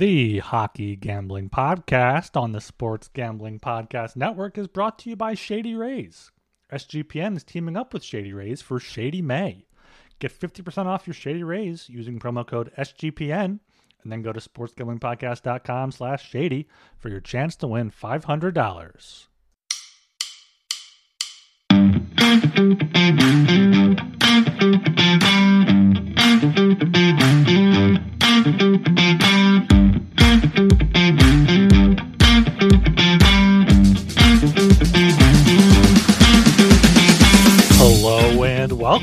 The Hockey Gambling Podcast on the Sports Gambling Podcast Network is brought to you by Shady Rays. SGPN is teaming up with Shady Rays for Shady May. Get 50% off your Shady Rays using promo code SGPN and then go to sportsgamblingpodcast.com slash shady for your chance to win $500.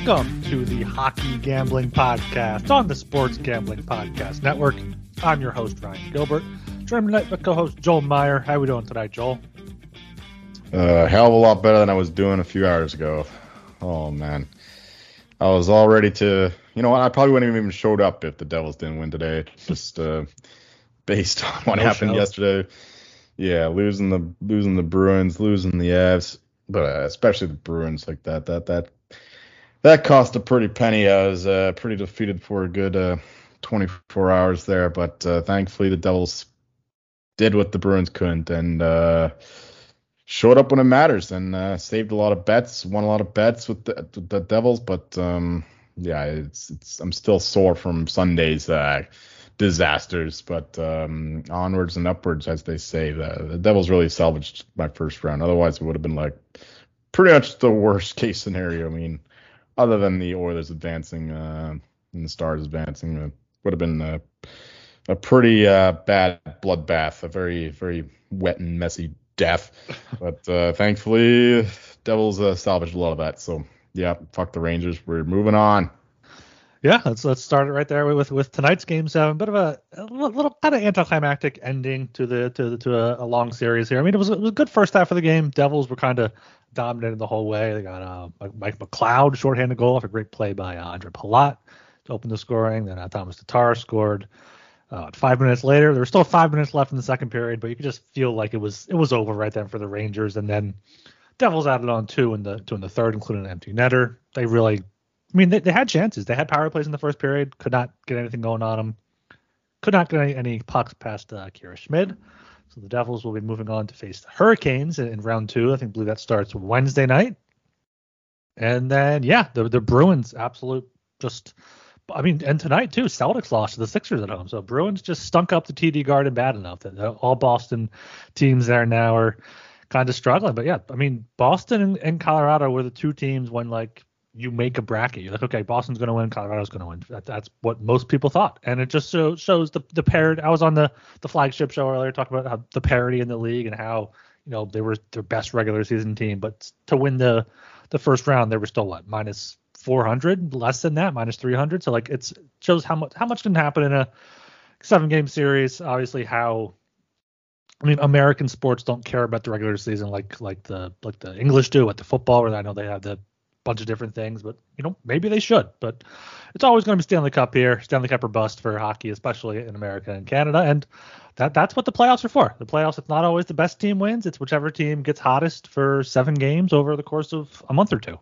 Welcome to the Hockey Gambling Podcast on the Sports Gambling Podcast Network. I'm your host Ryan Gilbert. Me tonight with co-host Joel Meyer. How are we doing tonight, Joel? A uh, hell of a lot better than I was doing a few hours ago. Oh man, I was all ready to. You know what? I probably wouldn't have even showed up if the Devils didn't win today. Just uh, based on what No happened show. yesterday. Yeah, losing the losing the Bruins, losing the Avs, but uh, especially the Bruins like that. That that that cost a pretty penny. I was uh, pretty defeated for a good uh, 24 hours there, but uh, thankfully the Devils did what the Bruins couldn't and uh, showed up when it matters and uh, saved a lot of bets, won a lot of bets with the, the Devils. But um, yeah, it's it's I'm still sore from Sunday's uh, disasters, but um, onwards and upwards, as they say. The, the Devils really salvaged my first round. Otherwise, it would have been like pretty much the worst case scenario. I mean, other than the Oilers advancing uh, and the Stars advancing, it would have been a, a pretty uh, bad bloodbath, a very very wet and messy death. But uh, thankfully, Devils uh, salvaged a lot of that. So yeah, fuck the Rangers. We're moving on. Yeah, let's let's start it right there with with tonight's game seven. Bit of a, a little, kind of anticlimactic ending to the to the, to a, a long series here. I mean, it was, it was a good first half of the game. Devils were kind of dominated the whole way. They got uh, Mike- Mike McLeod shorthanded goal off a great play by uh, Andre Palat to open the scoring. Then uh, Thomas Tatar scored. Uh, five minutes later, there was still five minutes left in the second period, but you could just feel like it was it was over right then for the Rangers. And then Devils added on two in the two in the third, including an empty netter. They really I mean, they, they had chances. They had power plays in the first period. Could not get anything going on them. Could not get any, any pucks past uh, Kira Schmid. So the Devils will be moving on to face the Hurricanes in, in round two. I think believe that starts Wednesday night. And then yeah, the the Bruins absolute just. I mean, and tonight too, Celtics lost to the Sixers at home. So Bruins just stunk up the TD Garden bad enough that uh, all Boston teams there now are kind of struggling. But yeah, I mean, Boston and, and Colorado were the two teams when like you make a bracket. You're like, okay, Boston's going to win, Colorado's going to win. That, that's what most people thought, and it just show, shows the the parity. I was on the the flagship show earlier talking about how the parity in the league and how you know they were their best regular season team, but to win the the first round, they were still what minus 400, less than that, minus 300. So like it's shows how much how much can happen in a seven game series. Obviously, how I mean, American sports don't care about the regular season like like the like the English do at the football, where I know they have the bunch of different things, but you know maybe they should. But it's always going to be Stanley Cup here, Stanley Cup or bust for hockey, especially in America and Canada, and that that's what the playoffs are for. The playoffs, it's not always the best team wins; it's whichever team gets hottest for seven games over the course of a month or two.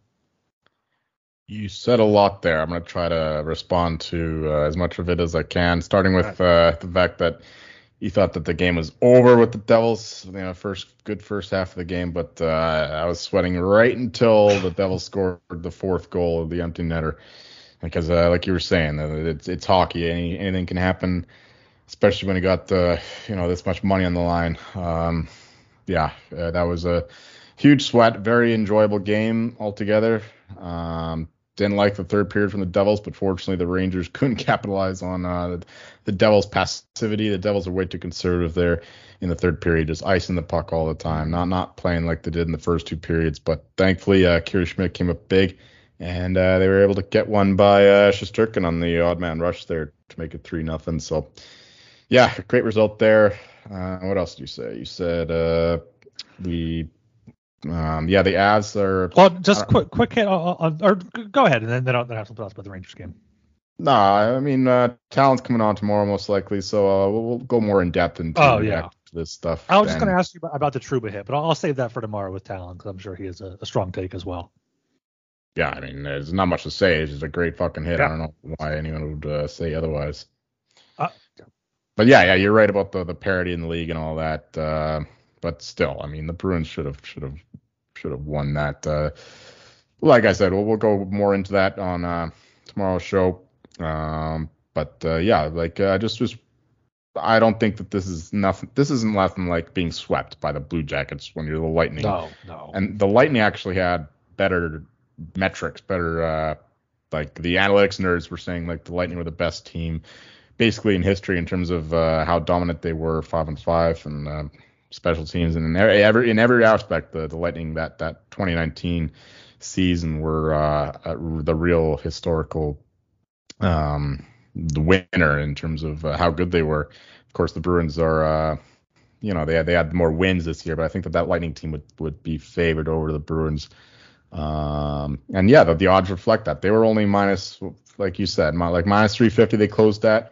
You said a lot there. I'm going to try to respond to uh, as much of it as I can, starting with uh, the fact that you thought that the game was over with the Devils, you know, first good first half of the game, but uh, I was sweating right until the Devils scored the fourth goal of the empty netter, because uh, like you were saying, uh, it's it's hockey, Any, anything can happen, especially when you got uh, you know this much money on the line. Um, yeah, uh, that was a huge sweat, very enjoyable game altogether. Um, didn't like the third period from the Devils, but fortunately the Rangers couldn't capitalize on uh, the, the Devils' passivity. The Devils are way too conservative there in the third period, just icing the puck all the time, not not playing like they did in the first two periods. But thankfully, uh, Kira Schmid came up big, and uh, they were able to get one by uh, Shesterkin on the odd man rush there to make it three nothing. So, yeah, great result there. Uh, what else did you say? You said uh, we um, yeah, the Avs are. Well, just quick, quick hit, on, on, or go ahead, and then then I'll, then I'll have something else about the Rangers game. Nah, I mean, uh, Talon's coming on tomorrow most likely, so uh, we'll, we'll go more in depth into Oh, yeah. this stuff. I was just going to ask you about, about the Trouba hit, but I'll, I'll save that for tomorrow with Talon because I'm sure he has a, a strong take as well. Yeah, I mean, there's not much to say. It's just a great fucking hit. Yeah. I don't know why anyone would uh, say otherwise. but yeah, yeah, you're right about the the parity in the league and all that. But still, I mean, the Bruins should have should have should have won that. Uh, like I said, we'll, we'll go more into that on uh, tomorrow's show. Um, but uh, yeah, like uh, just just I don't think that this is nothing. This isn't nothing like being swept by the Blue Jackets when you're the Lightning. No, no. And the Lightning actually had better metrics, better uh, like the analytics nerds were saying like the Lightning were the best team basically in history in terms of uh, how dominant they were five and five and uh, special teams and in every in every aspect the, the Lightning that that 2019 season were uh, the real historical um, the winner in terms of uh, how good they were. Of course, the Bruins are, uh, you know, they had, they had more wins this year, but I think that that Lightning team would, would be favored over the Bruins. Um, and yeah, the, the odds reflect that they were only minus, like you said, like minus 350. They closed that,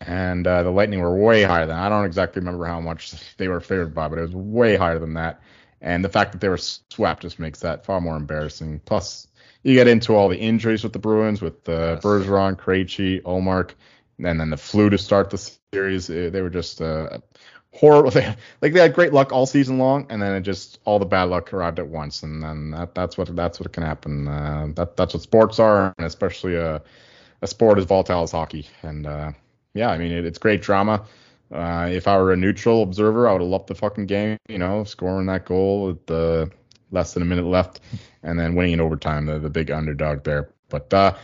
and uh, the Lightning were way higher than. I don't exactly remember how much they were favored by, but it was way higher than that. And the fact that they were swept just makes that far more embarrassing. Plus, you get into all the injuries with the Bruins with uh, yes. Bergeron, Krejci, Ullmark, and then the flu to start the series. Eh, they were just uh, horrible. They, like they had great luck all season long, and then it just all the bad luck arrived at once, and then that, that's what that's what can happen. Uh, that that's what sports are, and especially a a sport as volatile as hockey. And uh, yeah, I mean it, it's great drama. Uh, if I were a neutral observer, I would have loved the fucking game. You know, scoring that goal with the less than a minute left, and then winning in overtime, the, the big underdog there. But uh,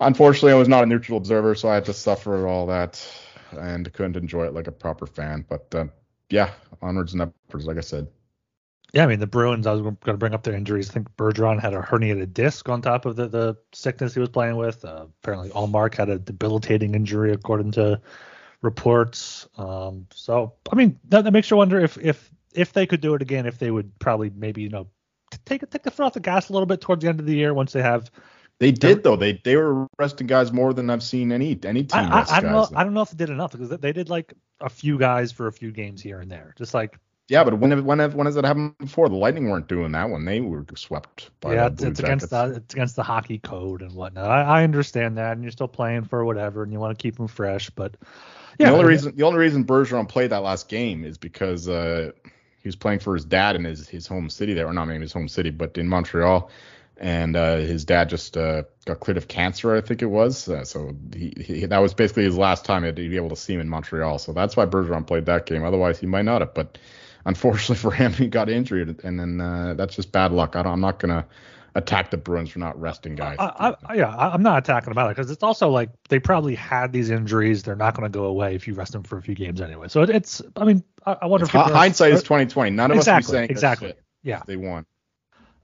unfortunately, I was not a neutral observer, so I had to suffer all that and couldn't enjoy it like a proper fan. But uh, yeah, onwards and upwards, like I said. Yeah, I mean the Bruins. I was going to bring up their injuries. I think Bergeron had a herniated disc on top of the, the sickness he was playing with. Uh, apparently, Ullmark had a debilitating injury, according to reports. Um, so, I mean, that, that makes you wonder if if if they could do it again, if they would probably maybe you know take take the foot off the gas a little bit towards the end of the year once they have. They did though. They they were resting guys more than I've seen any any team. I, I, I don't know. I don't know if they did enough because they did like a few guys for a few games here and there, just like. Yeah, but when when when has it happened before? The Lightning weren't doing that when they were swept by yeah, it's, it's against the it's against the hockey code and whatnot. I, I understand that, and you're still playing for whatever, and you want to keep them fresh, but yeah. The only reason the only reason Bergeron played that last game is because uh, he was playing for his dad in his his home city there, or not maybe his home city, but in Montreal. And uh, his dad just uh, got cleared of cancer, I think it was. Uh, so he, he, that was basically his last time to be able to see him in Montreal. So that's why Bergeron played that game. Otherwise, he might not have. But unfortunately for him, he got injured, and then uh, that's just bad luck. I am not gonna attack the Bruins for not resting guys. I, I, yeah, I'm not attacking them about it because it's also like they probably had these injuries. They're not going to go away if you rest them for a few games anyway. So it, it's, I mean, I, I wonder it's if hindsight is 2020. None of exactly, us be saying exactly. Yeah, they won.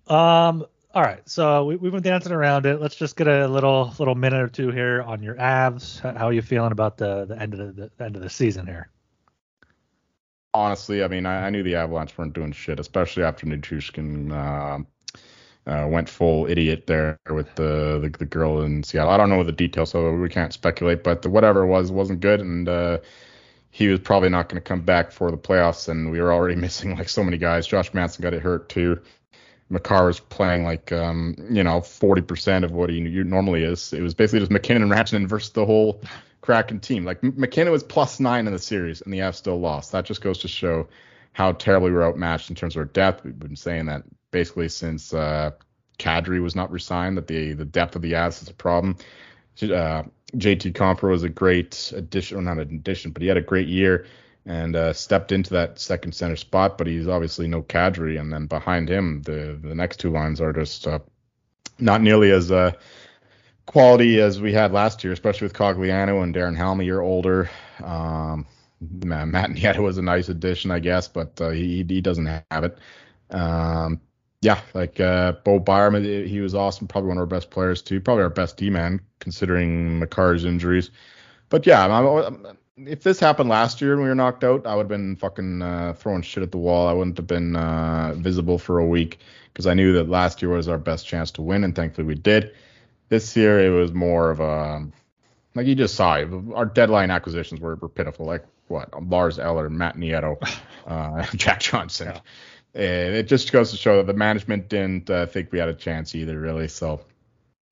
Um. All right, so we, we've been dancing around it. Let's just get a little little minute or two here on your Avs. How are you feeling about the the end of the, the end of the season here? Honestly, I mean, I, I, knew the Avalanche weren't doing shit, especially after Nichushkin uh, uh, went full idiot there with the, the, the girl in Seattle. I don't know the details, so we can't speculate. But the, whatever it was wasn't good, and uh, he was probably not going to come back for the playoffs. And we were already missing like so many guys. Josh Manson got it hurt too. Makar was playing like um, you know 40% of what he normally is. It was basically just MacKinnon and Rantanen versus the whole Kraken team. Like MacKinnon was plus nine in the series, and the Avs still lost. That just goes to show how terribly we're outmatched in terms of our depth. We've been saying that basically since uh, Kadri was not resigned, that the the depth of the Avs is a problem. Uh, JT Compher was a great addition, well, not an addition, but he had a great year and uh, stepped into that second center spot. But he's obviously no Kadri, and then behind him, the the next two lines are just uh, not nearly as uh, quality as we had last year, especially with Cogliano and Darren Helm a year older. Um, Matt Nieto was a nice addition, I guess, but uh, he he doesn't have it. Um, yeah, like uh, Bo Byram, he was awesome. Probably one of our best players too. Probably our best D man considering Makar's injuries. But yeah, I'm, if this happened last year and we were knocked out, I would have been fucking uh, throwing shit at the wall. I wouldn't have been uh, visible for a week because I knew that last year was our best chance to win, and thankfully we did. This year it was more of a like you just saw it. Our deadline acquisitions were, were pitiful. Like what Lars Eller, Matt Nieto, uh, Jack Johnson. Yeah. And it just goes to show that the management didn't uh, think we had a chance either, really. So,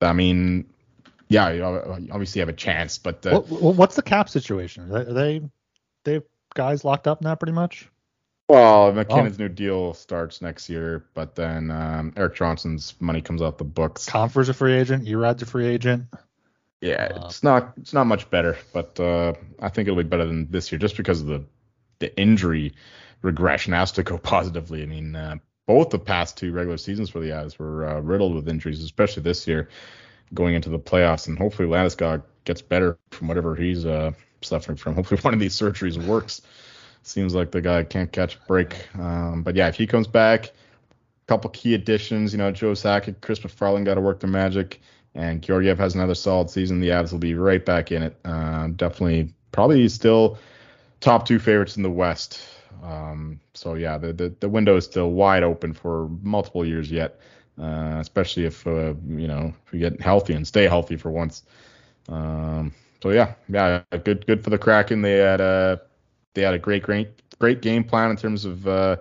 I mean, yeah, you obviously have a chance, but uh, what's the cap situation? Are they they've guys locked up now pretty much. Well, MacKinnon's oh. new deal starts next year, but then um, Erik Johnson's money comes out the books. Compher's a free agent. Erod's a free agent. Yeah, uh, it's not it's not much better, but uh, I think it'll be better than this year just because of the the injury regression has to go positively. I mean, uh, both the past two regular seasons for the Avs were uh, riddled with injuries, especially this year going into the playoffs, and hopefully Landeskog gets better from whatever he's uh, suffering from. Hopefully one of these surgeries works. Seems like the guy can't catch a break. Um, but yeah, if he comes back, a couple key additions. You know, Joe Sakic, Chris MacFarland got to work their magic, and Georgiev has another solid season. The Avs will be right back in it. Uh, definitely, probably still top two favorites in the West. Um, so yeah, the, the, the window is still wide open for multiple years yet, uh, especially if uh, you know if we get healthy and stay healthy for once. Um, so yeah, yeah, good good for the Kraken. They had a they had a great, great, great game plan in terms of uh,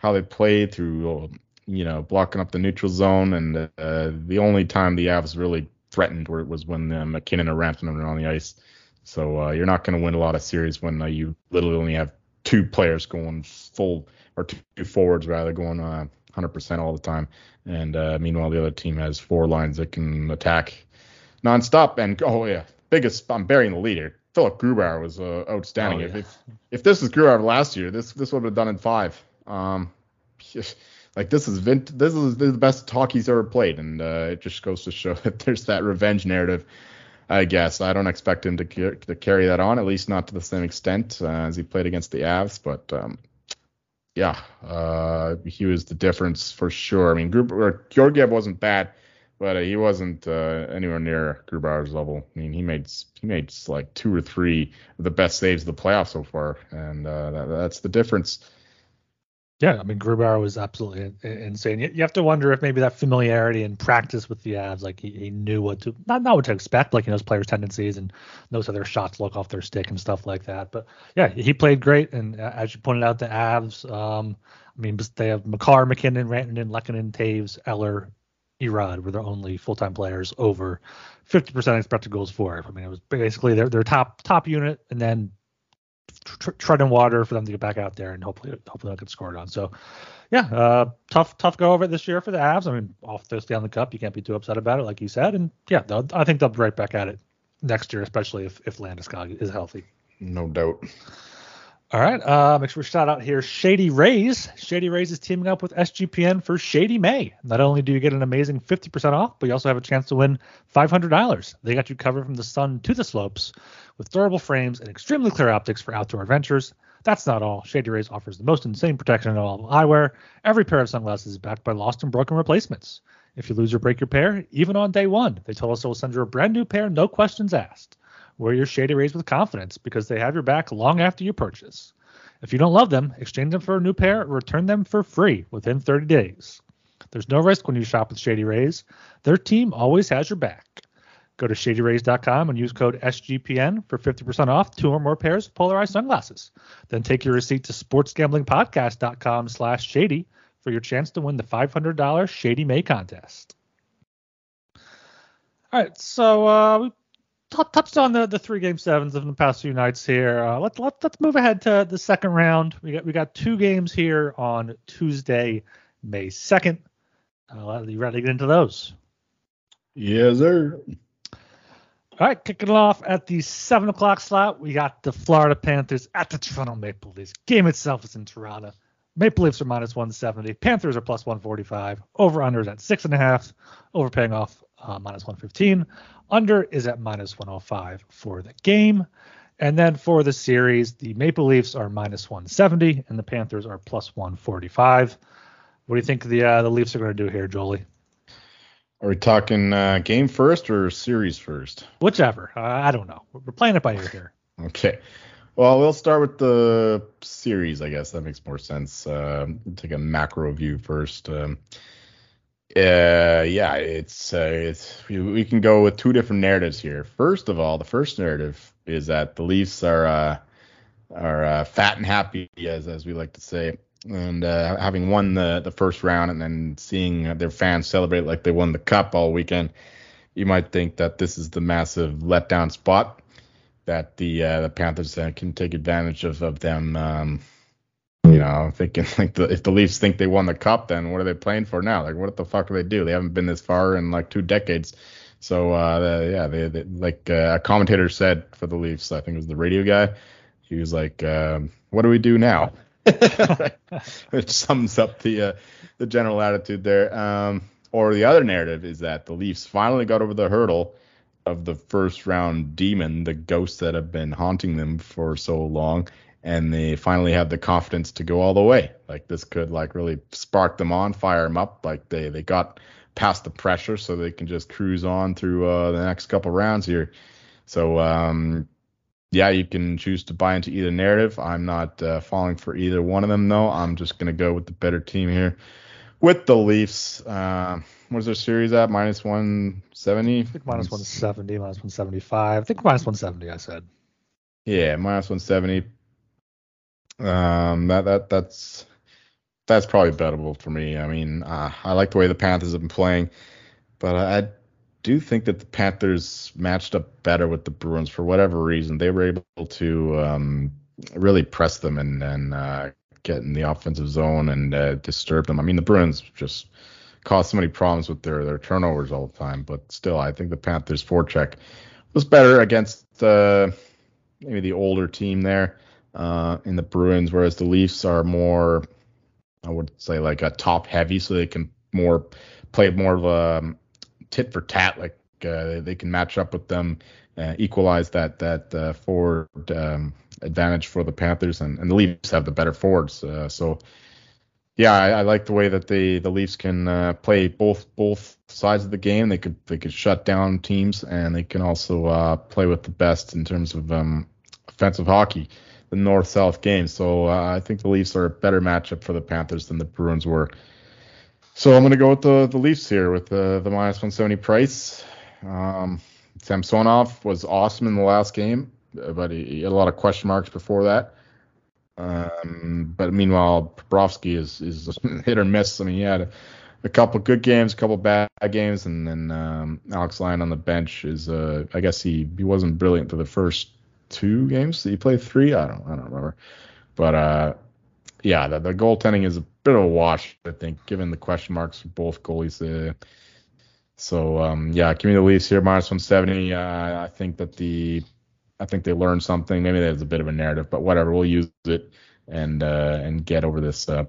how they played through, you know, blocking up the neutral zone. And uh, the only time the Avs really threatened was when uh, MacKinnon or Rantanen were on the ice. So uh, you're not going to win a lot of series when uh, you literally only have two players going full or two forwards rather going uh, 100% all the time. And uh, meanwhile, the other team has four lines that can attack nonstop. And oh yeah, biggest I'm burying the leader. Philip Grubauer was uh, outstanding. Oh, yeah. if, if this was Grubauer last year, this this would have been done in five. Um, like this is vint- this is the best talk he's ever played, and uh, it just goes to show that there's that revenge narrative. I guess I don't expect him to, to carry that on, at least not to the same extent uh, as he played against the Avs. But um, yeah, uh, he was the difference for sure. I mean, Georgiev wasn't bad but uh, he wasn't uh, anywhere near Grubauer's level. I mean, he made he made like two or three of the best saves of the playoffs so far, and uh, that, that's the difference. Yeah, I mean, Grubauer was absolutely insane. You have to wonder if maybe that familiarity and practice with the Avs, like he, he knew what to not not what to expect, like he knows players' tendencies and knows how their shots look off their stick and stuff like that. But yeah, he played great, and uh, as you pointed out, the Avs. Um, I mean, they have Makar, MacKinnon, Rantanen, Lehkonen, Toews, Eller, Erod were the only full-time players over 50% expected goals for. I mean, it was basically their their top top unit, and then tr- treading water for them to get back out there and hopefully hopefully they'll get scored on. So, yeah, uh, tough tough go over this year for the Avs. I mean, off this down the Cup, you can't be too upset about it, like you said. And yeah, I think they'll be right back at it next year, especially if if Landeskog is healthy. No doubt. All right. Uh, make sure we shout out here Shady Rays. Shady Rays is teaming up with SGPN for Shady May. Not only do you get an amazing 50% off, but you also have a chance to win $500. They got you covered from the sun to the slopes with durable frames and extremely clear optics for outdoor adventures. That's not all. Shady Rays offers the most insane protection in all of eyewear. Every pair of sunglasses is backed by lost and broken replacements. If you lose or break your pair, even on day one, they tell us they'll send you a brand new pair, no questions asked. Wear your Shady Rays with confidence because they have your back long after you purchase. If you don't love them, exchange them for a new pair or return them for free within 30 days. There's no risk when you shop with Shady Rays. Their team always has your back. Go to shadyrays.com and use code SGPN for 50% off two or more pairs of polarized sunglasses. Then take your receipt to sportsgamblingpodcast.com slash shady for your chance to win the $500 Shady May contest. All right, so uh, we t- touched on the, the three game sevens of the past few nights here. Uh, let, let, let's move ahead to the second round. We got we got two games here on Tuesday, May 2nd. Uh, you ready to get into those? Yes, sir. All right, kicking off at the seven o'clock slot, we got the Florida Panthers at the Toronto Maple Leafs. Game itself is in Toronto. Maple Leafs are minus 170. Panthers are plus 145. Over unders at six and a half. Overpaying off uh, minus 115. Under is at minus 105 for the game. And then for the series, the Maple Leafs are minus 170 and the Panthers are plus 145. What do you think the uh, the Leafs are going to do here, Jolie? Are we talking uh, game first or series first? Whichever. Uh, I don't know. We're playing it by ear here. Okay. Well, we'll start with the series, I guess. That makes more sense. Uh, take a macro view first. Um, uh, yeah, it's uh, it's we, we, can go with two different narratives here. First of all, the first narrative is that the Leafs are uh, are uh, fat and happy, as as we like to say, and uh, having won the the first round and then seeing their fans celebrate like they won the cup all weekend, you might think that this is the massive letdown spot. That the uh, the Panthers uh, can take advantage of of them. Um, you know, thinking like the, if the Leafs think they won the cup, then what are they playing for now? Like, what the fuck do they do? They haven't been this far in like two decades. So uh, the, yeah, they, they like uh, a commentator said for the Leafs, I think it was the radio guy. He was like, um, "What do we do now?" Which sums up the uh, the general attitude there. Um, or the other narrative is that the Leafs finally got over the hurdle of the first round demon, the ghosts that have been haunting them for so long, and they finally have the confidence to go all the way. Like this could like really spark them on, fire them up. Like they they got past the pressure, so they can just cruise on through uh, the next couple rounds here. So um, yeah, you can choose to buy into either narrative. I'm not uh, falling for either one of them though. I'm just gonna go with the better team here with the Leafs. Uh, what's their series at? Minus 170? I think minus 170, minus 175. I think minus 170, I said. Yeah, minus 170. Um, that that that's that's probably bettable for me. I mean, uh, I like the way the Panthers have been playing, but I do think that the Panthers matched up better with the Bruins for whatever reason. They were able to um, really press them and and uh, get in the offensive zone and uh, disturb them. I mean, the Bruins just caused so many problems with their their turnovers all the time, but still, I think the Panthers' forecheck was better against uh, maybe the older team there uh, in the Bruins, whereas the Leafs are more, I would say, like a top heavy, so they can more play more of a um, tit for tat, like uh, they can match up with them, uh, equalize that that uh, forward um, advantage for the Panthers, and, and the Leafs have the better forwards. Uh, so yeah, I, I, like the way that the the Leafs can uh, play both both sides of the game. They could they could shut down teams, and they can also uh, play with the best in terms of um, offensive hockey, the north south game. So uh, I think the Leafs are a better matchup for the Panthers than the Bruins were. So I'm going to go with the the Leafs here with the the minus 170 price. Um, Samsonov was awesome in the last game but he had a lot of question marks before that. Um, but meanwhile, Bobrovsky is is hit or miss. I mean, he had a, a couple good games, a couple bad games, and then um, Alex Lyon on the bench is, uh, I guess he he wasn't brilliant for the first two games. Did he play three? I don't I don't remember. But uh, yeah, the, the goaltending is a bit of a wash, I think, given the question marks for both goalies. Uh, so um, yeah, give me the Leafs here, minus 170. Uh, I think that the I think they learned something. Maybe there's a bit of a narrative, but whatever. We'll use it and uh, and get over this uh,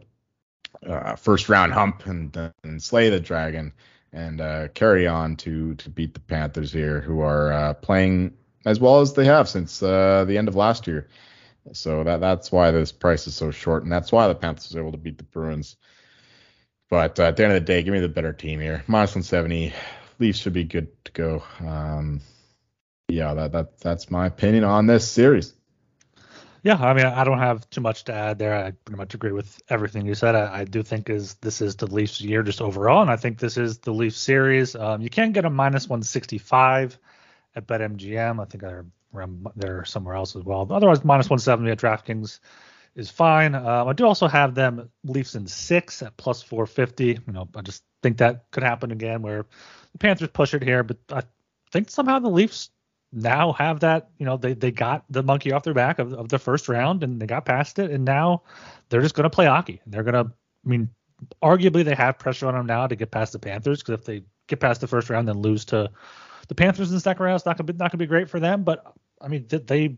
uh, first round hump and, and slay the dragon and uh, carry on to to beat the Panthers here, who are uh, playing as well as they have since the end of last year. So that that's why this price is so short, and that's why the Panthers are able to beat the Bruins. But at the end of the day, give me the better team here. Minus 170. Leafs should be good to go. Um, yeah, that, that that's my opinion on this series. Yeah, I mean, I don't have too much to add there. I pretty much agree with everything you said. I, I do think is this is the Leafs year just overall, and I think this is the Leafs series. Um, you can get a minus 165 at BetMGM. I think they're there somewhere else as well. Otherwise, minus 170 at DraftKings is fine. Um, I do also have them Leafs in six at plus 450. You know, I just think that could happen again where the Panthers push it here, but I think somehow the Leafs now have that, you know, they, they got the monkey off their back of, of the first round and they got past it. And now they're just going to play hockey. They're going to, I mean, arguably they have pressure on them now to get past the Panthers because if they get past the first round, then lose to the Panthers in the second round, it's not going to be, not going to be great for them. But I mean, they,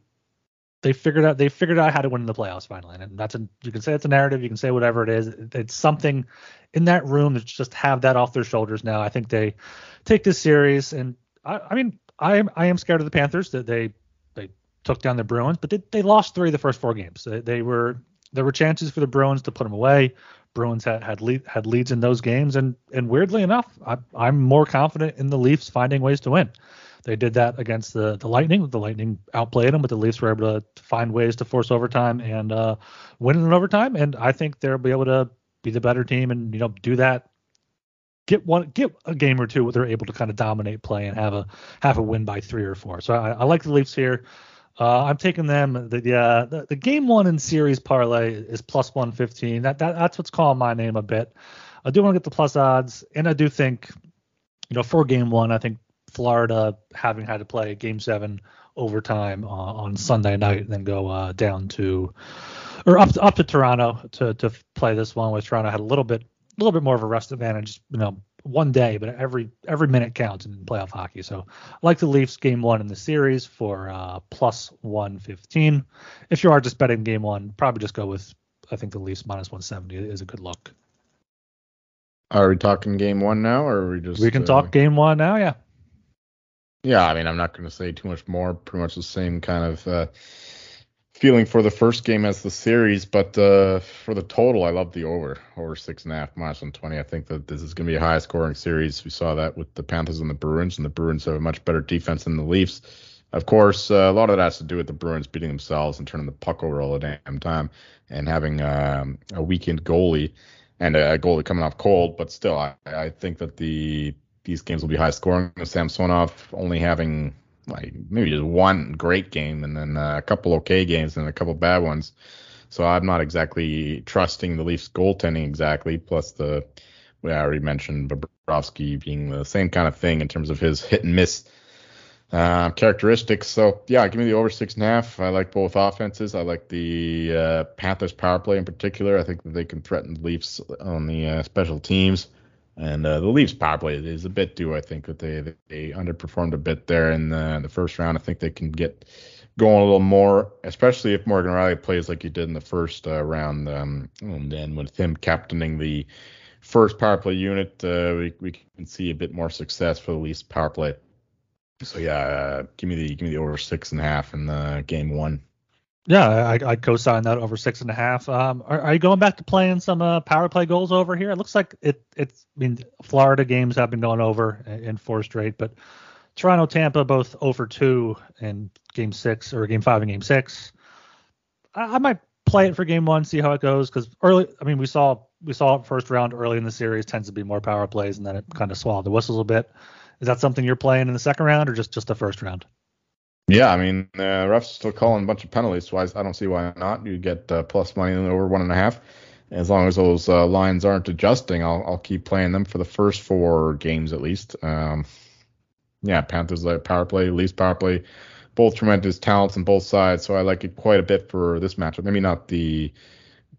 they figured out they figured out how to win in the playoffs finally, and that's a you can say it's a narrative, you can say whatever it is. It's something in that room that just have that off their shoulders now. I think they take this series, and I, I mean I am I am scared of the Panthers that they they took down the Bruins, but they, they lost three of the first four games. They, they were there were chances for the Bruins to put them away. Bruins had had, lead, had leads in those games, and and weirdly enough, I, I'm more confident in the Leafs finding ways to win. They did that against the the Lightning. The Lightning outplayed them, but the Leafs were able to find ways to force overtime and uh, win in overtime. And I think they'll be able to be the better team and you know do that get one get a game or two where they're able to kind of dominate play and have a have a win by three or four. So I, I like the Leafs here. Uh, I'm taking them. The, the, uh, the, the game one in series parlay is plus 115. That, that that's what's calling my name a bit. I do want to get the plus odds, and I do think, you know, for game one, I think Florida having had to play game seven overtime uh, on Sunday night, and then go uh, down to or up to, up to Toronto to to play this one. With Toronto had a little bit a little bit more of a rest advantage, you know, one day, but every every minute counts in playoff hockey. So I like the Leafs game one in the series for uh, plus 115. If you are just betting game one, probably just go with I think the Leafs minus 170 is a good look. Are we talking game one now, or are we just? We can uh, talk game one now. Yeah. Yeah, I mean, I'm not going to say too much more. Pretty much the same kind of uh, feeling for the first game as the series, but uh, for the total, I love the over, over six and a half minus 120. I think that this is going to be a high scoring series. We saw that with the Panthers and the Bruins, and the Bruins have a much better defense than the Leafs. Of course, uh, a lot of that has to do with the Bruins beating themselves and turning the puck over all the damn time, and having um, a weakened goalie and a goalie coming off cold. But still, I, I think that the these games will be high scoring. Samsonov only having like maybe just one great game and then uh, a couple okay games and a couple bad ones. So I'm not exactly trusting the Leafs goaltending exactly. Plus the we already mentioned Bobrovsky being the same kind of thing in terms of his hit and miss uh, characteristics. So yeah, give me the over six and a half. I like both offenses. I like the uh, Panthers power play in particular. I think that they can threaten the Leafs on the uh, special teams. And uh, the Leafs power play is a bit due. I think that they they underperformed a bit there in the, the first round. I think they can get going a little more, especially if Morgan Rielly plays like he did in the first uh, round. Um, and then with him captaining the first power play unit, uh, we we can see a bit more success for the Leafs power play. So yeah, uh, give me the give me the over six and a half in the game one. Yeah, I, I co-sign that over six and a half. Um, are, are you going back to playing some uh, power play goals over here? It looks like it. It's. I mean, Florida games have been going over in four straight, but Toronto, Tampa, both over two in game six or game five and game six. I, I might play it for game one, see how it goes, because early. I mean, we saw we saw first round early in the series tends to be more power plays, and then it kind of swallowed the whistles a bit. Is that something you're playing in the second round or just just the first round? Yeah, I mean, uh, refs still calling a bunch of penalties, so I, don't see why not. You get uh, plus money over one and a half. As long as those uh, lines aren't adjusting, I'll, I'll keep playing them for the first four games at least. Um, yeah, Panthers like power play, Leafs power play, both tremendous talents on both sides, so I like it quite a bit for this matchup. Maybe not the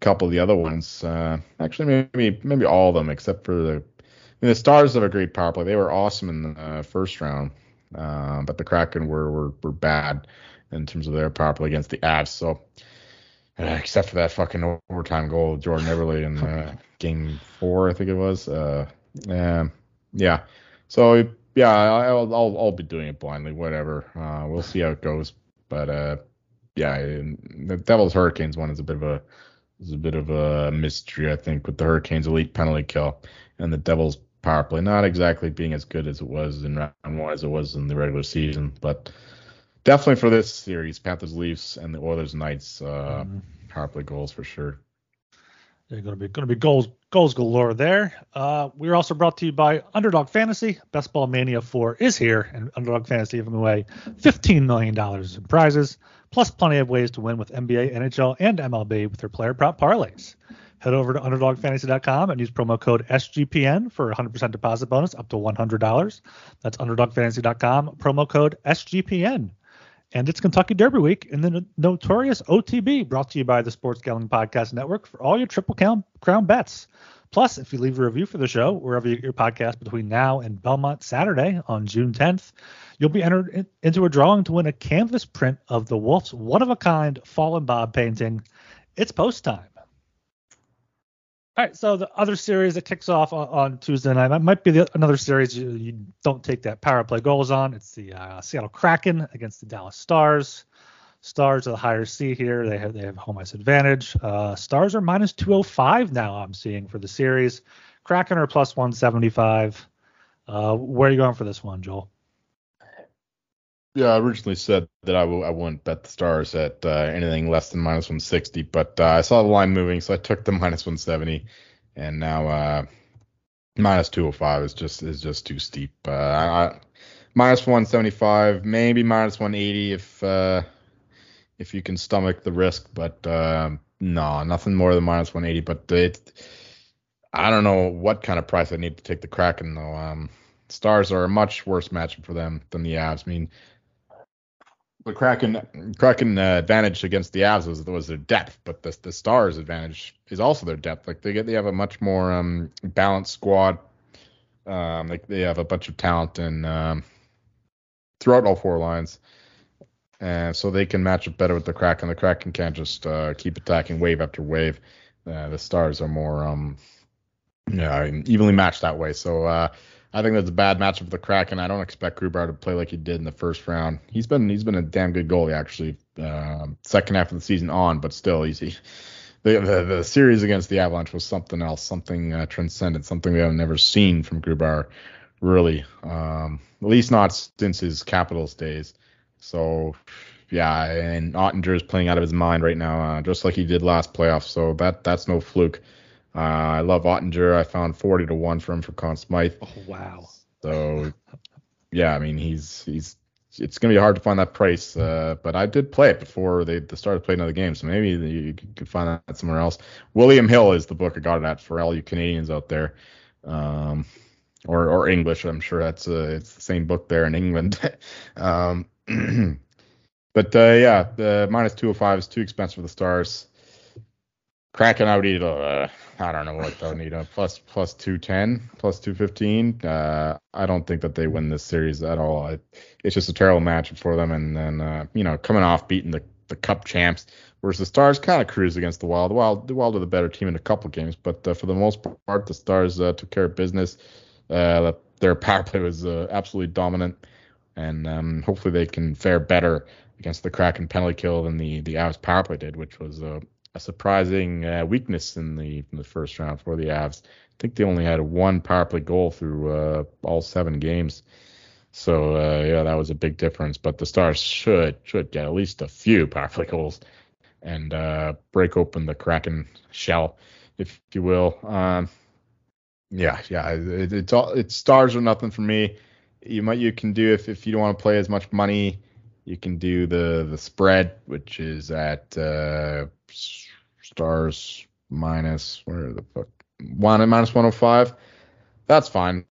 couple of the other ones. Uh, actually, maybe maybe all of them except for the I mean, the Stars have a great power play. They were awesome in the uh, first round, uh, but the Kraken were, were were bad in terms of their power play against the Avs. So, uh, except for that fucking overtime goal, Jordan Eberle in uh, Game Four, I think it was. Uh, yeah. So yeah, I'll, I'll I'll be doing it blindly. Whatever. Uh, we'll see how it goes. But uh, yeah, the Devils Hurricanes one is a bit of a is a bit of a mystery, I think, with the Hurricanes elite penalty kill and the Devils power play not exactly being as good as it was in round one as it was in the regular season, but definitely for this series, Panthers, Leafs, and the Oilers, Knights uh, mm-hmm. power play goals for sure. They're going to be going to be goals goals galore there. Uh, we're also brought to you by Underdog Fantasy. Best Ball Mania 4 is here, and Underdog Fantasy giving away $15 million in prizes, plus plenty of ways to win with NBA, NHL, and MLB with their player prop parlays. Head over to UnderdogFantasy.com and use promo code SGPN for 100% deposit bonus up to $100. That's UnderdogFantasy.com, promo code SGPN. And it's Kentucky Derby Week in the notorious OTB, brought to you by the Sports Gambling Podcast Network for all your Triple Crown bets. Plus, if you leave a review for the show, wherever you get your podcast between now and Belmont Saturday on June 10th, you'll be entered in, into a drawing to win a canvas print of the Wolf's one of a kind Fallen Bob painting. It's post time. All right, so the other series that kicks off on, on Tuesday night that might be the, another series you, you, don't take that power play goals on. It's the uh, Seattle Kraken against the Dallas Stars. Stars are the higher C here. They have they have home ice advantage. Uh, Stars are minus 205 now. I'm seeing for the series. Kraken are plus 175. Uh, where are you going for this one, Joel? Yeah, I originally said that I w- I wouldn't bet the Stars at uh, anything less than minus 160, but uh, I saw the line moving, so I took the minus 170, and now uh, minus 205 is just is just too steep. Uh, I, minus 175, maybe minus 180 if uh, if you can stomach the risk, but uh, no, nothing more than minus 180. But it, I don't know what kind of price I need to take the Kraken though. Um, Stars are a much worse matchup for them than the Avs. I mean, the Kraken Kraken uh, advantage against the Avs was, was their depth, but the the Stars advantage is also their depth. Like they get they have a much more um, balanced squad. Um, like they have a bunch of talent and um, throughout all four lines, and so they can match up better with the Kraken. The Kraken can't just uh, keep attacking wave after wave. Uh, the Stars are more um, yeah evenly matched that way. So uh, I think that's a bad matchup for the Kraken. I don't expect Grubauer to play like he did in the first round. He's been he's been a damn good goalie actually. Uh, second half of the season on, but still he, the, the, the series against the Avalanche was something else, something uh, transcendent, something we have never seen from Grubauer, really. Um, at least not since his Capitals days. So yeah, and Oettinger is playing out of his mind right now, uh, just like he did last playoff. So that that's no fluke. Uh, I love Oettinger. I found 40 to one for him for Conn Smythe. Oh wow. So yeah, I mean he's he's it's gonna be hard to find that price. Uh, but I did play it before they started playing another game, so maybe you can find that somewhere else. William Hill is the book I got it at for all you Canadians out there, um, or or English. I'm sure that's uh, it's the same book there in England. um, but uh, yeah, the minus 205 is too expensive for the Stars. Kraken, I would need a, uh, I don't know what they'll need a plus plus 210, plus 215. Uh, I don't think that they win this series at all. I, it's just a terrible matchup for them. And then, uh, you know, coming off beating the, the Cup champs, whereas the Stars kind of cruise against the Wild. The Wild, the Wild are the better team in a couple games, but uh, for the most part, the Stars uh, took care of business. Uh, their power play was uh, absolutely dominant, and um, hopefully they can fare better against the Kraken penalty kill than the the Avs power play did, which was a surprising uh, weakness in the in the first round for the Avs. I think they only had one power play goal through uh, all seven games. So uh, yeah, that was a big difference. But the Stars should should get at least a few power play goals and uh, break open the Kraken shell, if you will. Um, yeah, yeah, it, it's all it's Stars or nothing for me. You might you can do if if you don't want to play as much money, you can do the the spread, which is at uh, stars minus where the fuck one minus 105. That's fine.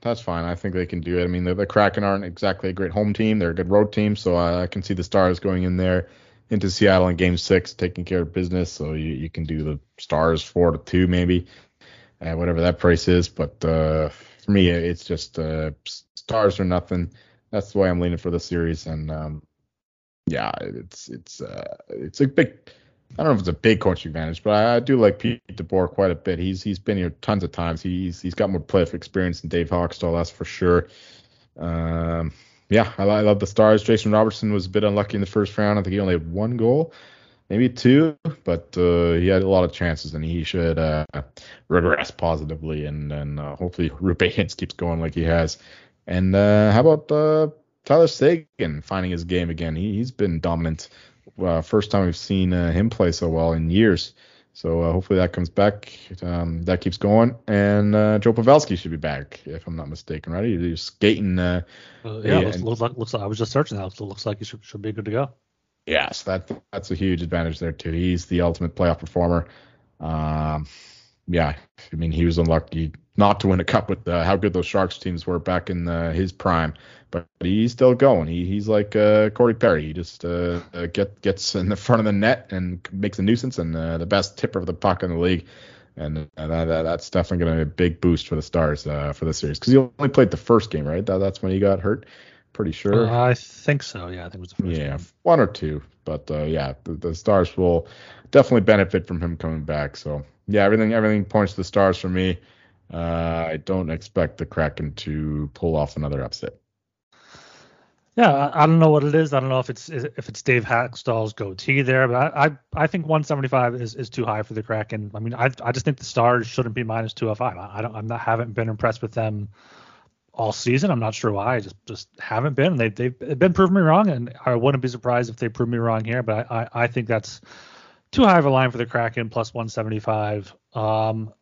That's fine. I think they can do it. I mean, the, the Kraken aren't exactly a great home team. They're a good road team, so I, I can see the Stars going in there into Seattle in Game Six, taking care of business. So you, you can do the Stars four to two maybe, uh, whatever that price is. But uh, for me, it's just uh, Stars or nothing. That's the way I'm leaning for the series, and um, yeah, it's it's uh, it's a big I don't know if it's a big coaching advantage, but I, do like Pete DeBoer quite a bit. He's he's been here tons of times. He's he's got more playoff experience than Dave Hakstol, that's for sure. Um, yeah, I, I, love the Stars. Jason Robertson was a bit unlucky in the first round. I think he only had one goal, maybe two, but uh, he had a lot of chances, and he should uh, regress positively, and and uh, hopefully Roope Hintz keeps going like he has. And uh, how about uh, Tyler Seguin finding his game again? He, he's been dominant uh, first time we've seen uh, him play so well in years. So uh, hopefully that comes back. Um, that keeps going, and uh, Joe Pavelski should be back, if I'm not mistaken, right? He's skating. Uh, uh yeah, looks, looks, like, looks like I was just searching that. So it looks like he should, should be good to go. Yes, that that's a huge advantage there too. He's the ultimate playoff performer. Um, yeah, I mean he was unlucky not to win a cup with uh, how good those Sharks teams were back in uh, his prime, but he's still going. He he's like uh, Corey Perry. He just uh, uh, get gets in the front of the net and makes a nuisance, and uh, the best tipper of the puck in the league. And that, that, that's definitely going to be a big boost for the Stars for the series because he only played the first game, right? That, that's when he got hurt. Pretty sure. I think so. Yeah, I think it was the first. Yeah, game. one or two, but yeah, the, the Stars will definitely benefit from him coming back. So yeah, everything everything points to the Stars for me. Uh, I don't expect the Kraken to pull off another upset. Yeah, I, don't know what it is. I don't know if it's if it's Dave Hakstol's goatee there, but I, I, I think 175 is, is too high for the Kraken. I mean, I I just think the Stars shouldn't be minus 205. I, I don't I'm not haven't been impressed with them all season. I'm not sure why. I just just haven't been. They they've been proving me wrong, and I wouldn't be surprised if they prove me wrong here. But I I, I think that's too high of a line for the Kraken plus 175. Um,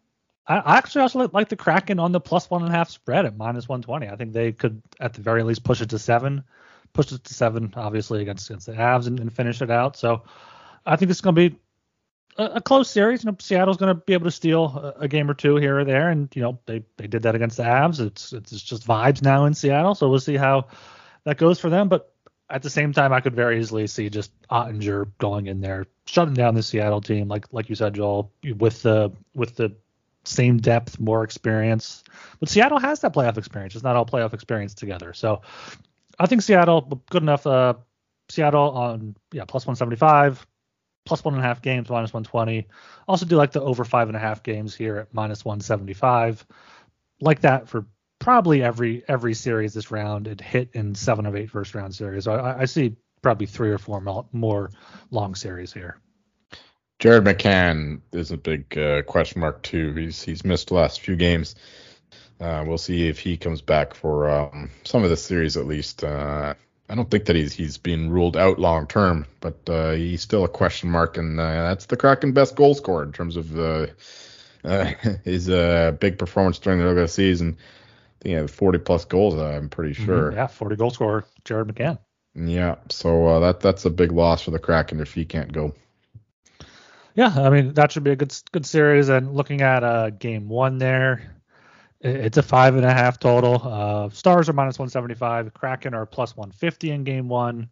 I actually also like the Kraken on the plus one and a half spread at minus 120. I think they could at the very least push it to seven, push it to seven, obviously against against the Avs and, and finish it out. So I think it's going to be a, a, close series. You know, Seattle's going to be able to steal a, a, game or two here or there, and you know they they did that against the Avs. It's it's just vibes now in Seattle, so we'll see how that goes for them. But at the same time, I could very easily see just Oettinger going in there, shutting down the Seattle team, like like you said, Joel, with the with the same depth, more experience. But Seattle has that playoff experience. It's not all playoff experience together. So I think Seattle good enough. Uh, Seattle on yeah plus 175, plus one and a half games minus 120. Also do like the over five and a half games here at minus 175. Like that for probably every every series this round. It hit in seven of eight first round series. So I, I see probably three or four more long series here. Jared McCann is a big uh, question mark too. He's he's missed the last few games. Uh, we'll see if he comes back for um, some of the series at least. Uh, I don't think that he's he's been ruled out long term, but uh, he's still a question mark, and uh, that's the Kraken best goal scorer in terms of uh, his big performance during the regular season think he had 40 plus goals. I'm pretty mm-hmm. sure. Mm-hmm. Yeah, 40 goal scorer, Jared McCann. Yeah, so uh, that that's a big loss for the Kraken if he can't go. Yeah, I mean that should be a good good series. And looking at uh, game one there, it's a five and a half total. Uh, Stars are minus 175. Kraken are plus 150 in game one.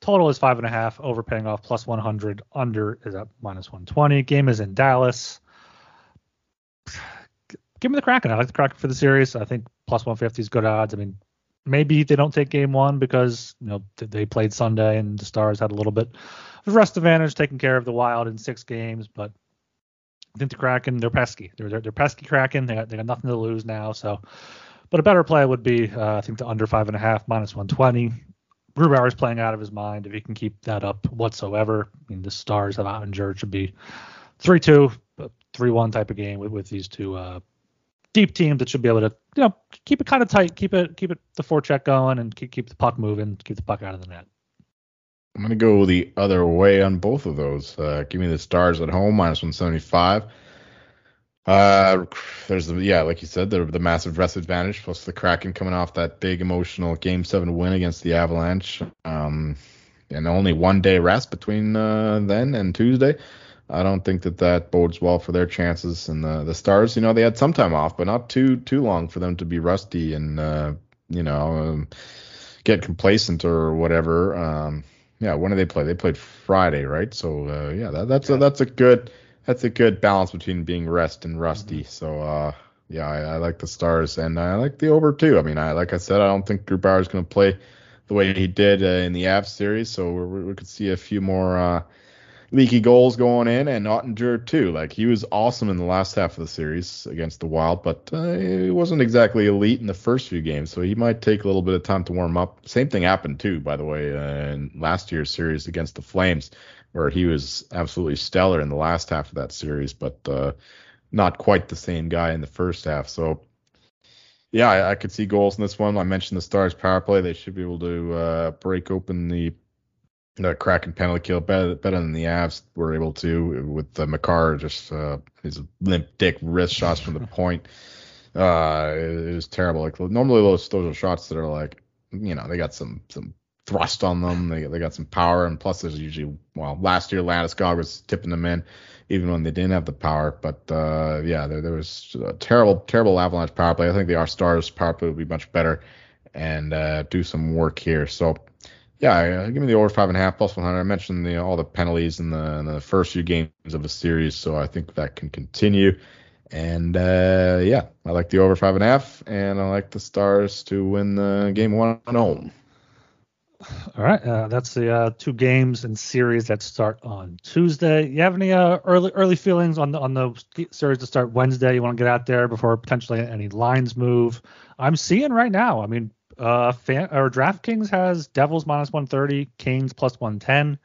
Total is five and a half. Overpaying off plus 100. Under is at minus 120. Game is in Dallas give me the Kraken. I like the Kraken for the series. I think plus 150 is good odds. I mean, maybe they don't take game one because you know they played Sunday and the Stars had a little bit of rest advantage taking care of the Wild in six games. But I think the Kraken they're pesky. They're they're, they're pesky Kraken. They got, they got nothing to lose now. So, but a better play would be uh, I think the under five and a half minus 120. Grubauer's playing out of his mind if he can keep that up whatsoever. I mean, the Stars have Oettinger should be three two, three one type of game with, with these two uh, deep teams that should be able to, you know, keep it kind of tight, keep it keep it the forecheck going, and keep keep the puck moving, keep the puck out of the net. I'm gonna go the other way on both of those. Uh, give me the Stars at home minus 175. Uh, there's the yeah, like you said, the the massive rest advantage plus the Kraken coming off that big emotional Game Seven win against the Avalanche. Um, and only one day rest between uh, then and Tuesday. I don't think that that bodes well for their chances. And the the Stars, you know, they had some time off, but not too too long for them to be rusty and uh, you know um, get complacent or whatever. Um, yeah, when did they play? They played Friday, right? So uh, yeah, that, that's yeah. a that's a good that's a good balance between being rest and rusty. Mm-hmm. So uh, yeah, I, I, like the Stars and I like the over too. I mean, I like I said, I don't think Grubauer is going to play the way he did uh, in the Avs series, so we, we could see a few more uh, leaky goals going in, and Oettinger too. Like he was awesome in the last half of the series against the Wild, but uh, he wasn't exactly elite in the first few games, so he might take a little bit of time to warm up. Same thing happened too, by the way, uh, in last year's series against the Flames, where he was absolutely stellar in the last half of that series, but uh, not quite the same guy in the first half. So. Yeah, I, I could see goals in this one. I mentioned the Stars power play; they should be able to uh, break open the the Kraken penalty kill better, better than the Avs were able to with uh, Makar just uh, his limp dick wrist shots from the point. Uh, it, it was terrible. Like normally those those are shots that are like you know they got some some thrust on them. They they got some power and plus there's usually well last year Landeskog was tipping them in even when they didn't have the power. But uh, yeah, there, there was a terrible terrible Avalanche power play. I think the R Stars power play would be much better and uh, do some work here. So yeah, uh, give me the over five and a half plus 100. I mentioned the, all the penalties in the, in the first few games of the series, so I think that can continue. And uh, yeah, I like the over five and a half, and I like the Stars to win the game one at home. All right, uh, that's the uh, two games and series that start on Tuesday. You have any uh, early early feelings on the on the series to start Wednesday? You want to get out there before potentially any lines move? I'm seeing right now. I mean, uh, fan, or DraftKings has Devils minus 130, Canes plus 110.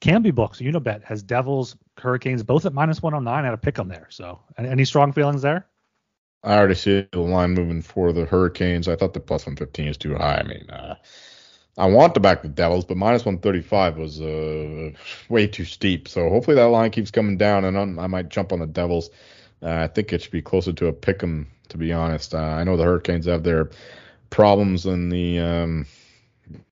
Kambi Books, Unibet has Devils, Hurricanes both at minus 109 at a pick 'em there. So, any strong feelings there? I already see the line moving for the Hurricanes. I thought the plus 115 is too high. I mean, uh, I want to back the Devils, but minus 135 was uh, way too steep. So hopefully that line keeps coming down, and I'm, i might jump on the Devils. Uh, I think it should be closer to a pick 'em, to be honest. Uh, I know the Hurricanes have their problems in the um,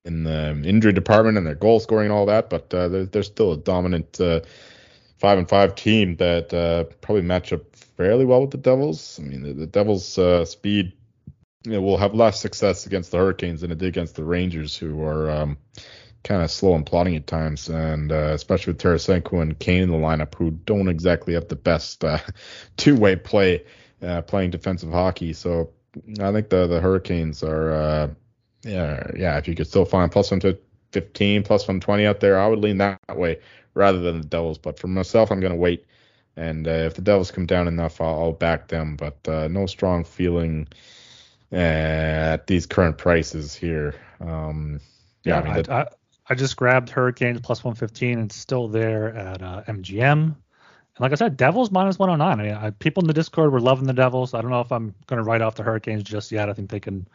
in the injury department and their goal scoring and all that, but uh, they're, they're still a dominant uh, five and five team that uh, probably match up fairly well with the Devils. I mean, the, the Devils' uh, speed you know, will have less success against the Hurricanes than it did against the Rangers, who are um, kind of slow and plodding at times, and uh, especially with Tarasenko and Kane in the lineup, who don't exactly have the best uh, two-way play playing defensive hockey. So I think the the Hurricanes are, uh, yeah, yeah. If you could still find plus one to 15, plus 120 out there, I would lean that way rather than the Devils. But for myself, I'm going to wait. And uh, if the Devils come down enough, I'll, I'll back them. But uh, no strong feeling at these current prices here. Um, yeah, yeah, I, mean, the, I, I, just grabbed Hurricanes plus 115 and still there at uh, MGM. And like I said, Devils minus 109. I mean, I, people in the Discord were loving the Devils. I don't know if I'm going to write off the Hurricanes just yet. I think they can.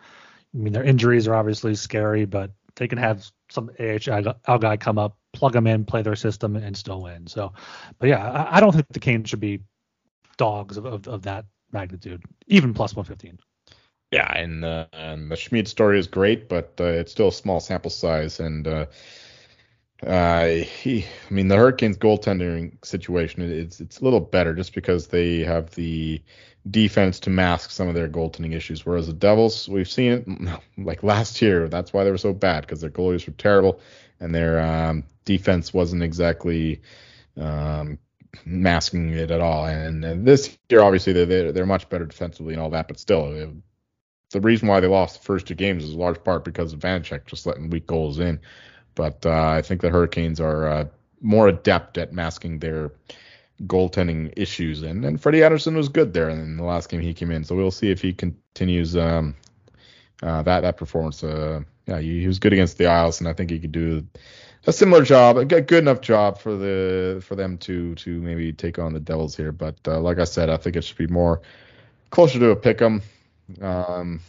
I mean, their injuries are obviously scary, but they can have some AHL guy come up, plug them in, play their system, and still win. So, but yeah, I, I don't think the Canes should be dogs of, of, of that magnitude, even plus 115. Yeah, and, uh, and the Schmid story is great, but uh, it's still a small sample size, and uh, uh, he, I mean, the Hurricanes goaltending situation it's it's a little better just because they have the defense to mask some of their goaltending issues. Whereas the Devils, we've seen it like last year. That's why they were so bad because their goalies were terrible and their um, defense wasn't exactly um, masking it at all. And, and this year, obviously, they're, they're much better defensively and all that, but still, it, the reason why they lost the first two games is large part because of Vanecek just letting weak goals in. But uh, I think the Hurricanes are uh, more adept at masking their goaltending issues, and and Freddie Andersen was good there in the last game he came in. So we'll see if he continues um, uh, that that performance. Uh, yeah, he, he, was good against the Isles, and I think he could do a similar job, a good enough job for the for them to to maybe take on the Devils here. But uh, like I said, I think it should be more closer to a pick 'em. Um,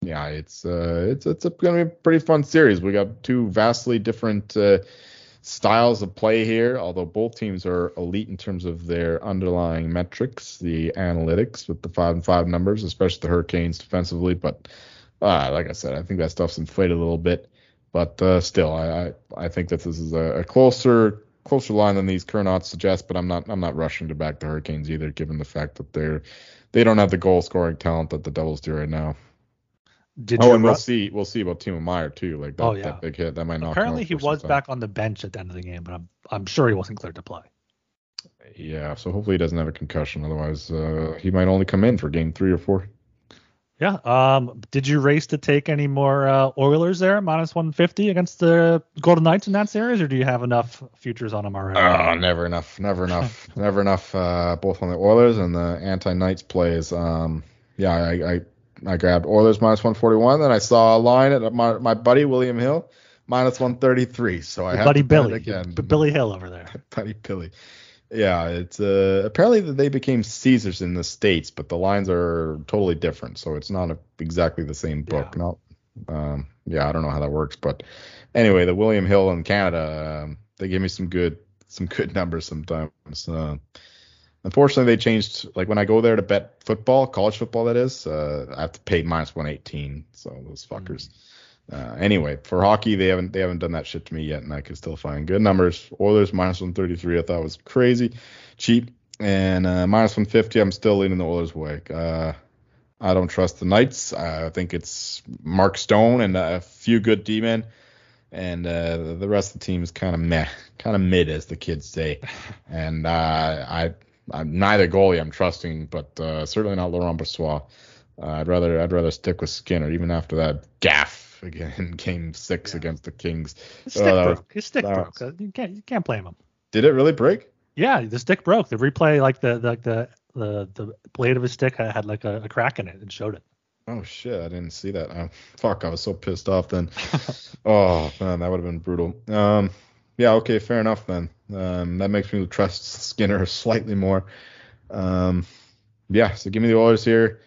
yeah, it's uh, it's it's going to be a pretty fun series. We got two vastly different uh, styles of play here, although both teams are elite in terms of their underlying metrics, the analytics with the five and five numbers, especially the Hurricanes defensively. But uh, like I said, I think that stuff's inflated a little bit. But uh, still, I, I, I think that this is a, a, closer closer line than these current odds suggest. But I'm not I'm not rushing to back the Hurricanes either, given the fact that they're they don't have the goal scoring talent that the Devils do right now. Did oh, and we'll see. We'll see about Timo Meier too. Like that, oh, yeah. that big hit that might not. Apparently, he was back on the bench at the end of the game, but I'm I'm sure he wasn't cleared to play. Yeah, so hopefully he doesn't have a concussion. Otherwise, uh, he might only come in for game three or four. Yeah. Um. Did you race to take any more uh, Oilers there, minus 150 against the Golden Knights in that series, or do you have enough futures on them already? Oh, never enough. Never enough. never enough. Uh, both on the Oilers and the anti-Knights plays. Um. Yeah, I, I I grabbed Oilers minus 141. Then I saw a line at my, my buddy William Hill minus 133. So I had buddy Billy again. Billy Hill over there. buddy Billy. Yeah, it's uh, apparently that they became Caesars in the states, but the lines are totally different, so it's not a, exactly the same book. Yeah. No, um, yeah, I don't know how that works, but anyway, the William Hill in Canada, um, they gave me some good some good numbers sometimes. Uh, Unfortunately, they changed. Like when I go there to bet football, college football, that is, uh, I have to pay minus 118. So those fuckers. Uh, anyway, for hockey, they haven't they haven't done that shit to me yet, and I can still find good numbers. Oilers minus 133, I thought was crazy cheap, and uh, minus 150, I'm still leaning the Oilers' way. Uh, I don't trust the Knights. I think it's Mark Stone and a few good D-men, and uh, the rest of the team is kind of meh, kind of mid, as the kids say. And uh, I I'm neither goalie I'm trusting, but uh, certainly not Laurent Brossoit. Uh, I'd rather I'd rather stick with Skinner even after that gaff again in Game Six yeah. against the Kings. His stick uh, broke. His stick broke. Was, you can't you can't blame him. Did it really break? Yeah, the stick broke. The replay, like the like the the the blade of his stick had, had like a, a, crack in it and showed it. Oh shit, I didn't see that. Oh, fuck, I was so pissed off then. oh man, that would have been brutal. Um, yeah, okay, fair enough then. Um, that makes me trust Skinner slightly more. Um, yeah, so give me the Oilers here.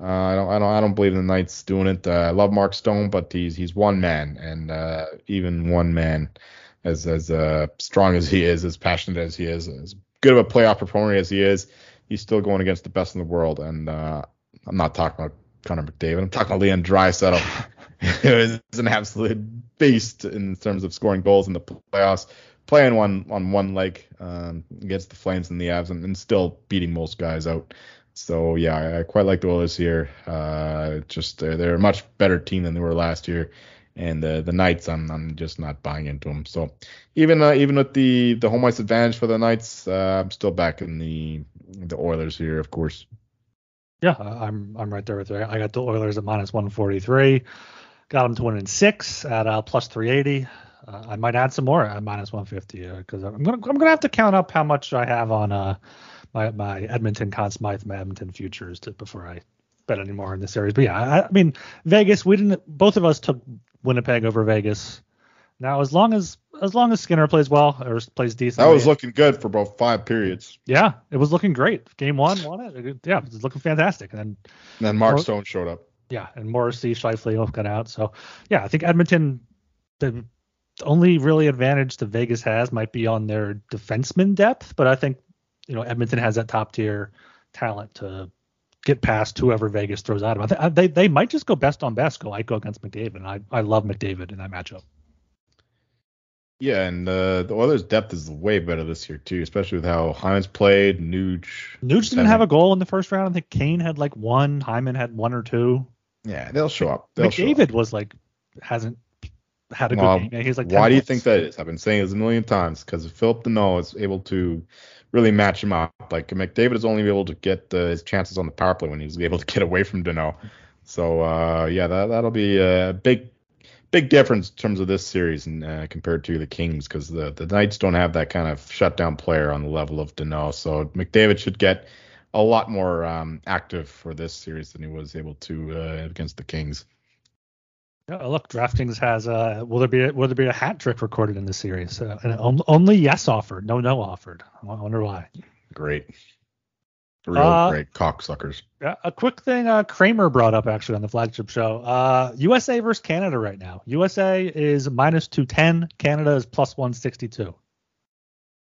Uh, I don't, I don't, I don't believe in the Knights doing it. Uh, I love Mark Stone, but he's he's one man, and uh, even one man, as as uh, strong as he is, as passionate as he is, as good of a playoff performer as he is, he's still going against the best in the world. And uh, I'm not talking about Connor McDavid. I'm talking about Leon Draisaitl, who is an absolute beast in terms of scoring goals in the playoffs playing one on one leg um, against the Flames and the Avs and, and, still beating most guys out. So yeah, I, quite like the Oilers here. Uh, just uh, they're a much better team than they were last year, and the the Knights, I'm I'm just not buying into them. So even uh, even with the the home ice advantage for the Knights, uh, I'm still back in the the Oilers here, of course. Yeah, I'm I'm right there with you. I got the Oilers at minus 143. Got them to win in six at uh, plus 380. Uh, I might add some more at minus 150 because uh, I'm gonna I'm gonna have to count up how much I have on uh my my Edmonton Conn Smythe, my Edmonton futures to, before I bet anymore in this series. But yeah, I, I mean Vegas, we didn't. Both of us took Winnipeg over Vegas. Now, as long as as long as Skinner plays well or plays decent, that was looking good for about five periods. Yeah, it was looking great. Game one won it. Yeah, it was looking fantastic. And then, and then Mark Stone showed up. Yeah, and Morrissey, Scheifele got out. So yeah, I think Edmonton, the only really advantage the Vegas has might be on their defenseman depth, but I think you know Edmonton has that top tier talent to get past whoever Vegas throws at them. I they they might just go best on best, go Eichel against McDavid. I I love McDavid in that matchup. Yeah, and uh, the Oilers' depth is way better this year too, especially with how Hyman's played. Nuge. Nuge didn't have a goal in the first round. I think Kane had like one. Hyman had one or two. Yeah, they'll show up. They'll McDavid show up. was like hasn't had a well, good game. He's like. Why do you think that is? I've been saying this a million times because Phillip Danault is able to really match him up. Like McDavid is only able to get uh, his chances on the power play when he's able to get away from Danault. So uh, yeah, that that'll be a big big difference in terms of this series and uh, compared to the Kings because the the Knights don't have that kind of shutdown player on the level of Danault. So McDavid should get a lot more um, active for this series than he was able to uh, against the Kings. Yeah, look, DraftKings has uh, will there be a, will there be a hat trick recorded in this series? Uh, and only yes offered, no no offered. I wonder why. Great. Real uh, great cocksuckers. Yeah, a quick thing uh, Kramer brought up actually on the flagship show. Uh, USA versus Canada right now. USA is minus 210. Canada is plus 162.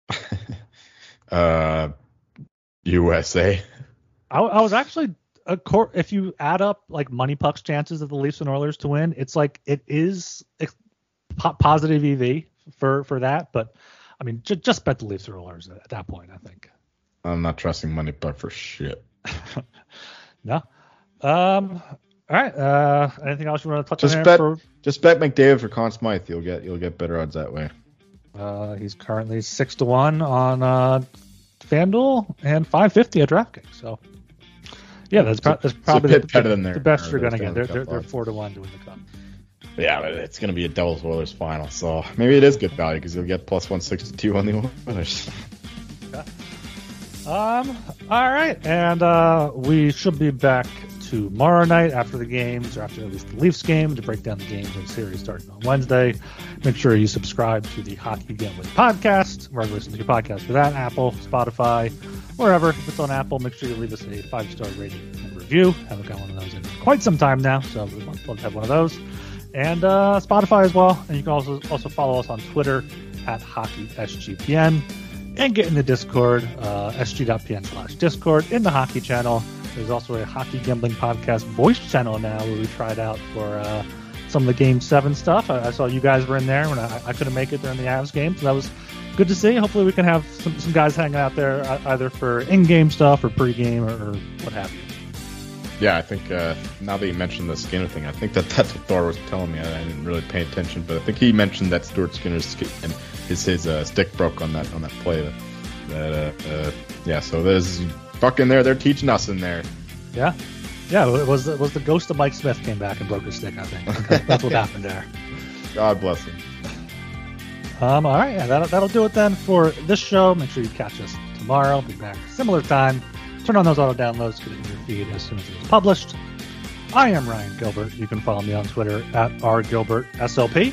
uh, USA. I, I was actually a cor- if you add up like MoneyPuck's chances of the Leafs and Oilers to win, it's like it is positive EV for for that. But I mean, j- just bet the Leafs or Oilers at that point. I think. I'm not trusting MoneyPuck for shit. no. Um. All right. Uh. Anything else you want to touch just on? Bet, for... Just bet McDavid for Conn Smythe. You'll get you'll get better odds that way. Uh, he's currently six to one on uh, FanDuel and five fifty at DraftKings. So yeah, that's, pro- that's probably the, better than the best you're gonna get. They're, they're, they're four to one to win the cup. Yeah, but it's gonna be a Devils Oilers final, so maybe it is good value because you'll get plus 162 on the Oilers. Um. All right, and uh, we should be back tomorrow night after the games, or after at least the Leafs game, to break down the games and series starting on Wednesday. Make sure you subscribe to the Hockey Gambling Podcast, wherever you listen to your podcast for that, Apple, Spotify, wherever. If it's on Apple, make sure you leave us a five star rating and review. Haven't got one of those in quite some time now, so we want to have one of those. And uh, Spotify as well. And you can also also follow us on Twitter at HockeySGPN and get in the Discord, uh, sg.pn slash Discord in the hockey channel. There's also a hockey gambling podcast voice channel now where we tried out for uh, some of the game seven stuff. I, I, saw you guys were in there when I, I, couldn't make it during the Avs game, so that was good to see. Hopefully, we can have some, some guys hanging out there either for in-game stuff or pre-game or, or what have you. Yeah, I think uh, now that you mentioned the Skinner thing, I think that that's what Thor was telling me. I, I didn't really pay attention, but I think he mentioned that Stuart Skinner's and his his uh, stick broke on that on that play. That, that uh, uh, yeah, so there's fucking there. They're teaching us in there. Yeah, yeah. It was it was the ghost of Mike Smith came back and broke his stick. I think that's what happened there. God bless him. Um. All right. Yeah. That'll that'll do it then for this show. Make sure you catch us tomorrow. Be back similar time. Turn on those auto downloads get in your feed as soon as it's published. I am Ryan Gilbert. You can follow me on Twitter at rgilbertsop.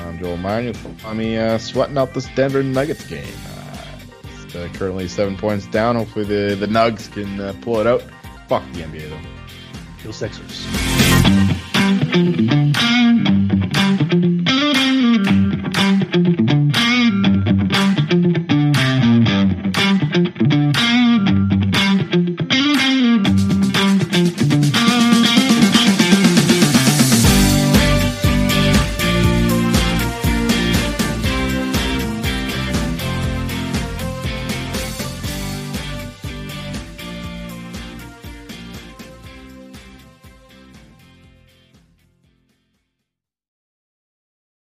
I'm Joel Meyer. You can find me uh, sweating out this Denver Nuggets game. Uh, currently seven points down. Hopefully the, the Nugs can uh, pull it out. Fuck the NBA though. Kill Sixers.